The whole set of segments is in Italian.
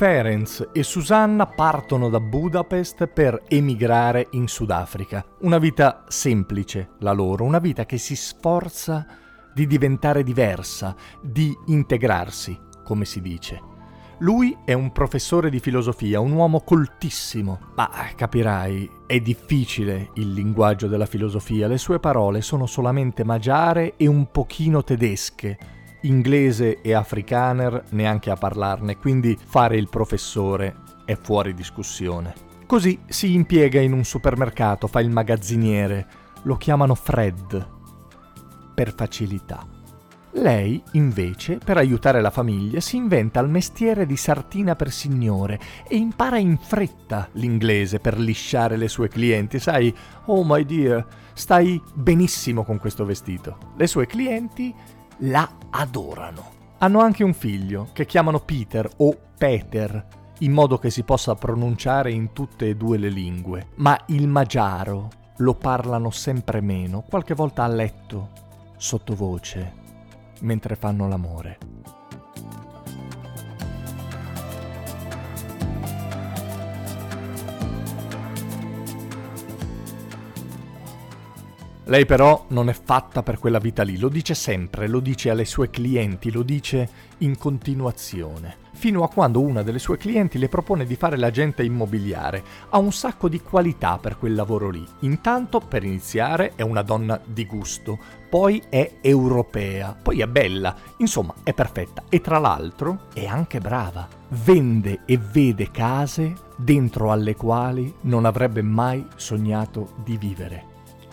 Ferenc e Susanna partono da Budapest per emigrare in Sudafrica. Una vita semplice, la loro, una vita che si sforza di diventare diversa, di integrarsi, come si dice. Lui è un professore di filosofia, un uomo coltissimo, ma capirai, è difficile il linguaggio della filosofia, le sue parole sono solamente magiare e un pochino tedesche, inglese e afrikaner neanche a parlarne, quindi fare il professore è fuori discussione. Così si impiega in un supermercato, fa il magazziniere, lo chiamano Fred, per facilità. Lei, invece, per aiutare la famiglia, si inventa il mestiere di sartina per signore e impara in fretta l'inglese per lisciare le sue clienti. Sai, oh my dear, stai benissimo con questo vestito. Le sue clienti la adorano. Hanno anche un figlio che chiamano Peter o Peter, in modo che si possa pronunciare in tutte e due le lingue, ma il magiaro lo parlano sempre meno, qualche volta a letto, sottovoce, mentre fanno l'amore. Lei però non è fatta per quella vita lì, lo dice sempre, lo dice alle sue clienti, lo dice in continuazione, fino a quando una delle sue clienti le propone di fare l'agente immobiliare. Ha un sacco di qualità per quel lavoro lì. Intanto, per iniziare, è una donna di gusto, poi è europea, poi è bella, insomma è perfetta e tra l'altro è anche brava. Vende e vede case dentro alle quali non avrebbe mai sognato di vivere.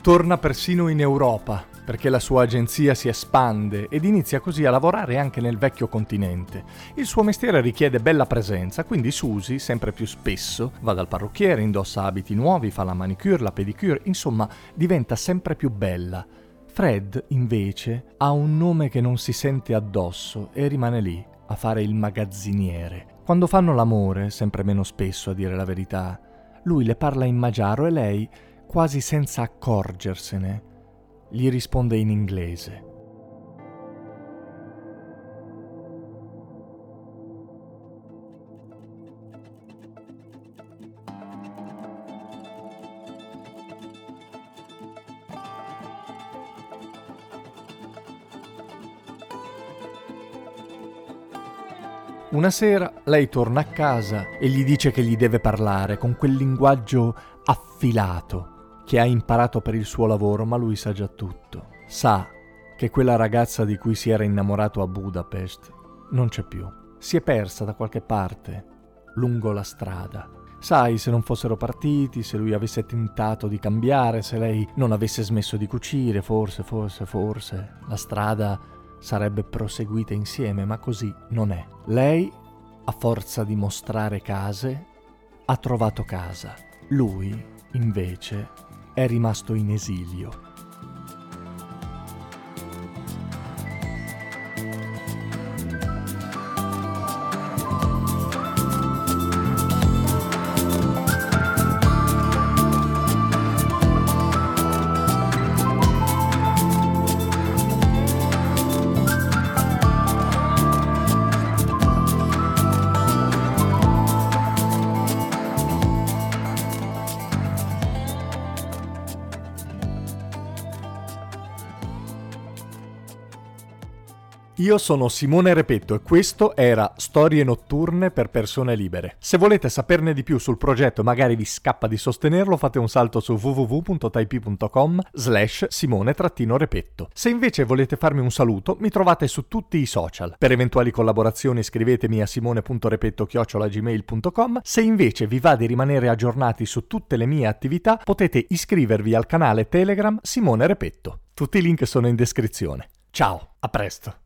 Torna persino in Europa, perché la sua agenzia si espande ed inizia così a lavorare anche nel vecchio continente. Il suo mestiere richiede bella presenza, quindi Susie, sempre più spesso, va dal parrucchiere, indossa abiti nuovi, fa la manicure, la pedicure, insomma, diventa sempre più bella. Fred, invece, ha un nome che non si sente addosso e rimane lì a fare il magazziniere. Quando fanno l'amore, sempre meno spesso a dire la verità, lui le parla in magiaro e lei quasi senza accorgersene, gli risponde in inglese. Una sera lei torna a casa e gli dice che gli deve parlare con quel linguaggio affilato che ha imparato per il suo lavoro, ma lui sa già tutto. Sa che quella ragazza di cui si era innamorato a Budapest non c'è più. Si è persa da qualche parte, lungo la strada. Sai, se non fossero partiti, se lui avesse tentato di cambiare, se lei non avesse smesso di cucire, forse, forse, forse, la strada sarebbe proseguita insieme, ma così non è. Lei, a forza di mostrare case, ha trovato casa. Lui, invece, è rimasto in esilio. Io sono Simone Repetto e questo era Storie notturne per persone libere. Se volete saperne di più sul progetto e magari vi scappa di sostenerlo, fate un salto su www.taip.com slash simone-repetto. Se invece volete farmi un saluto, mi trovate su tutti i social. Per eventuali collaborazioni scrivetemi a simone.repetto-gmail.com. Se invece vi va di rimanere aggiornati su tutte le mie attività, potete iscrivervi al canale Telegram Simone Repetto. Tutti i link sono in descrizione. Ciao, a presto!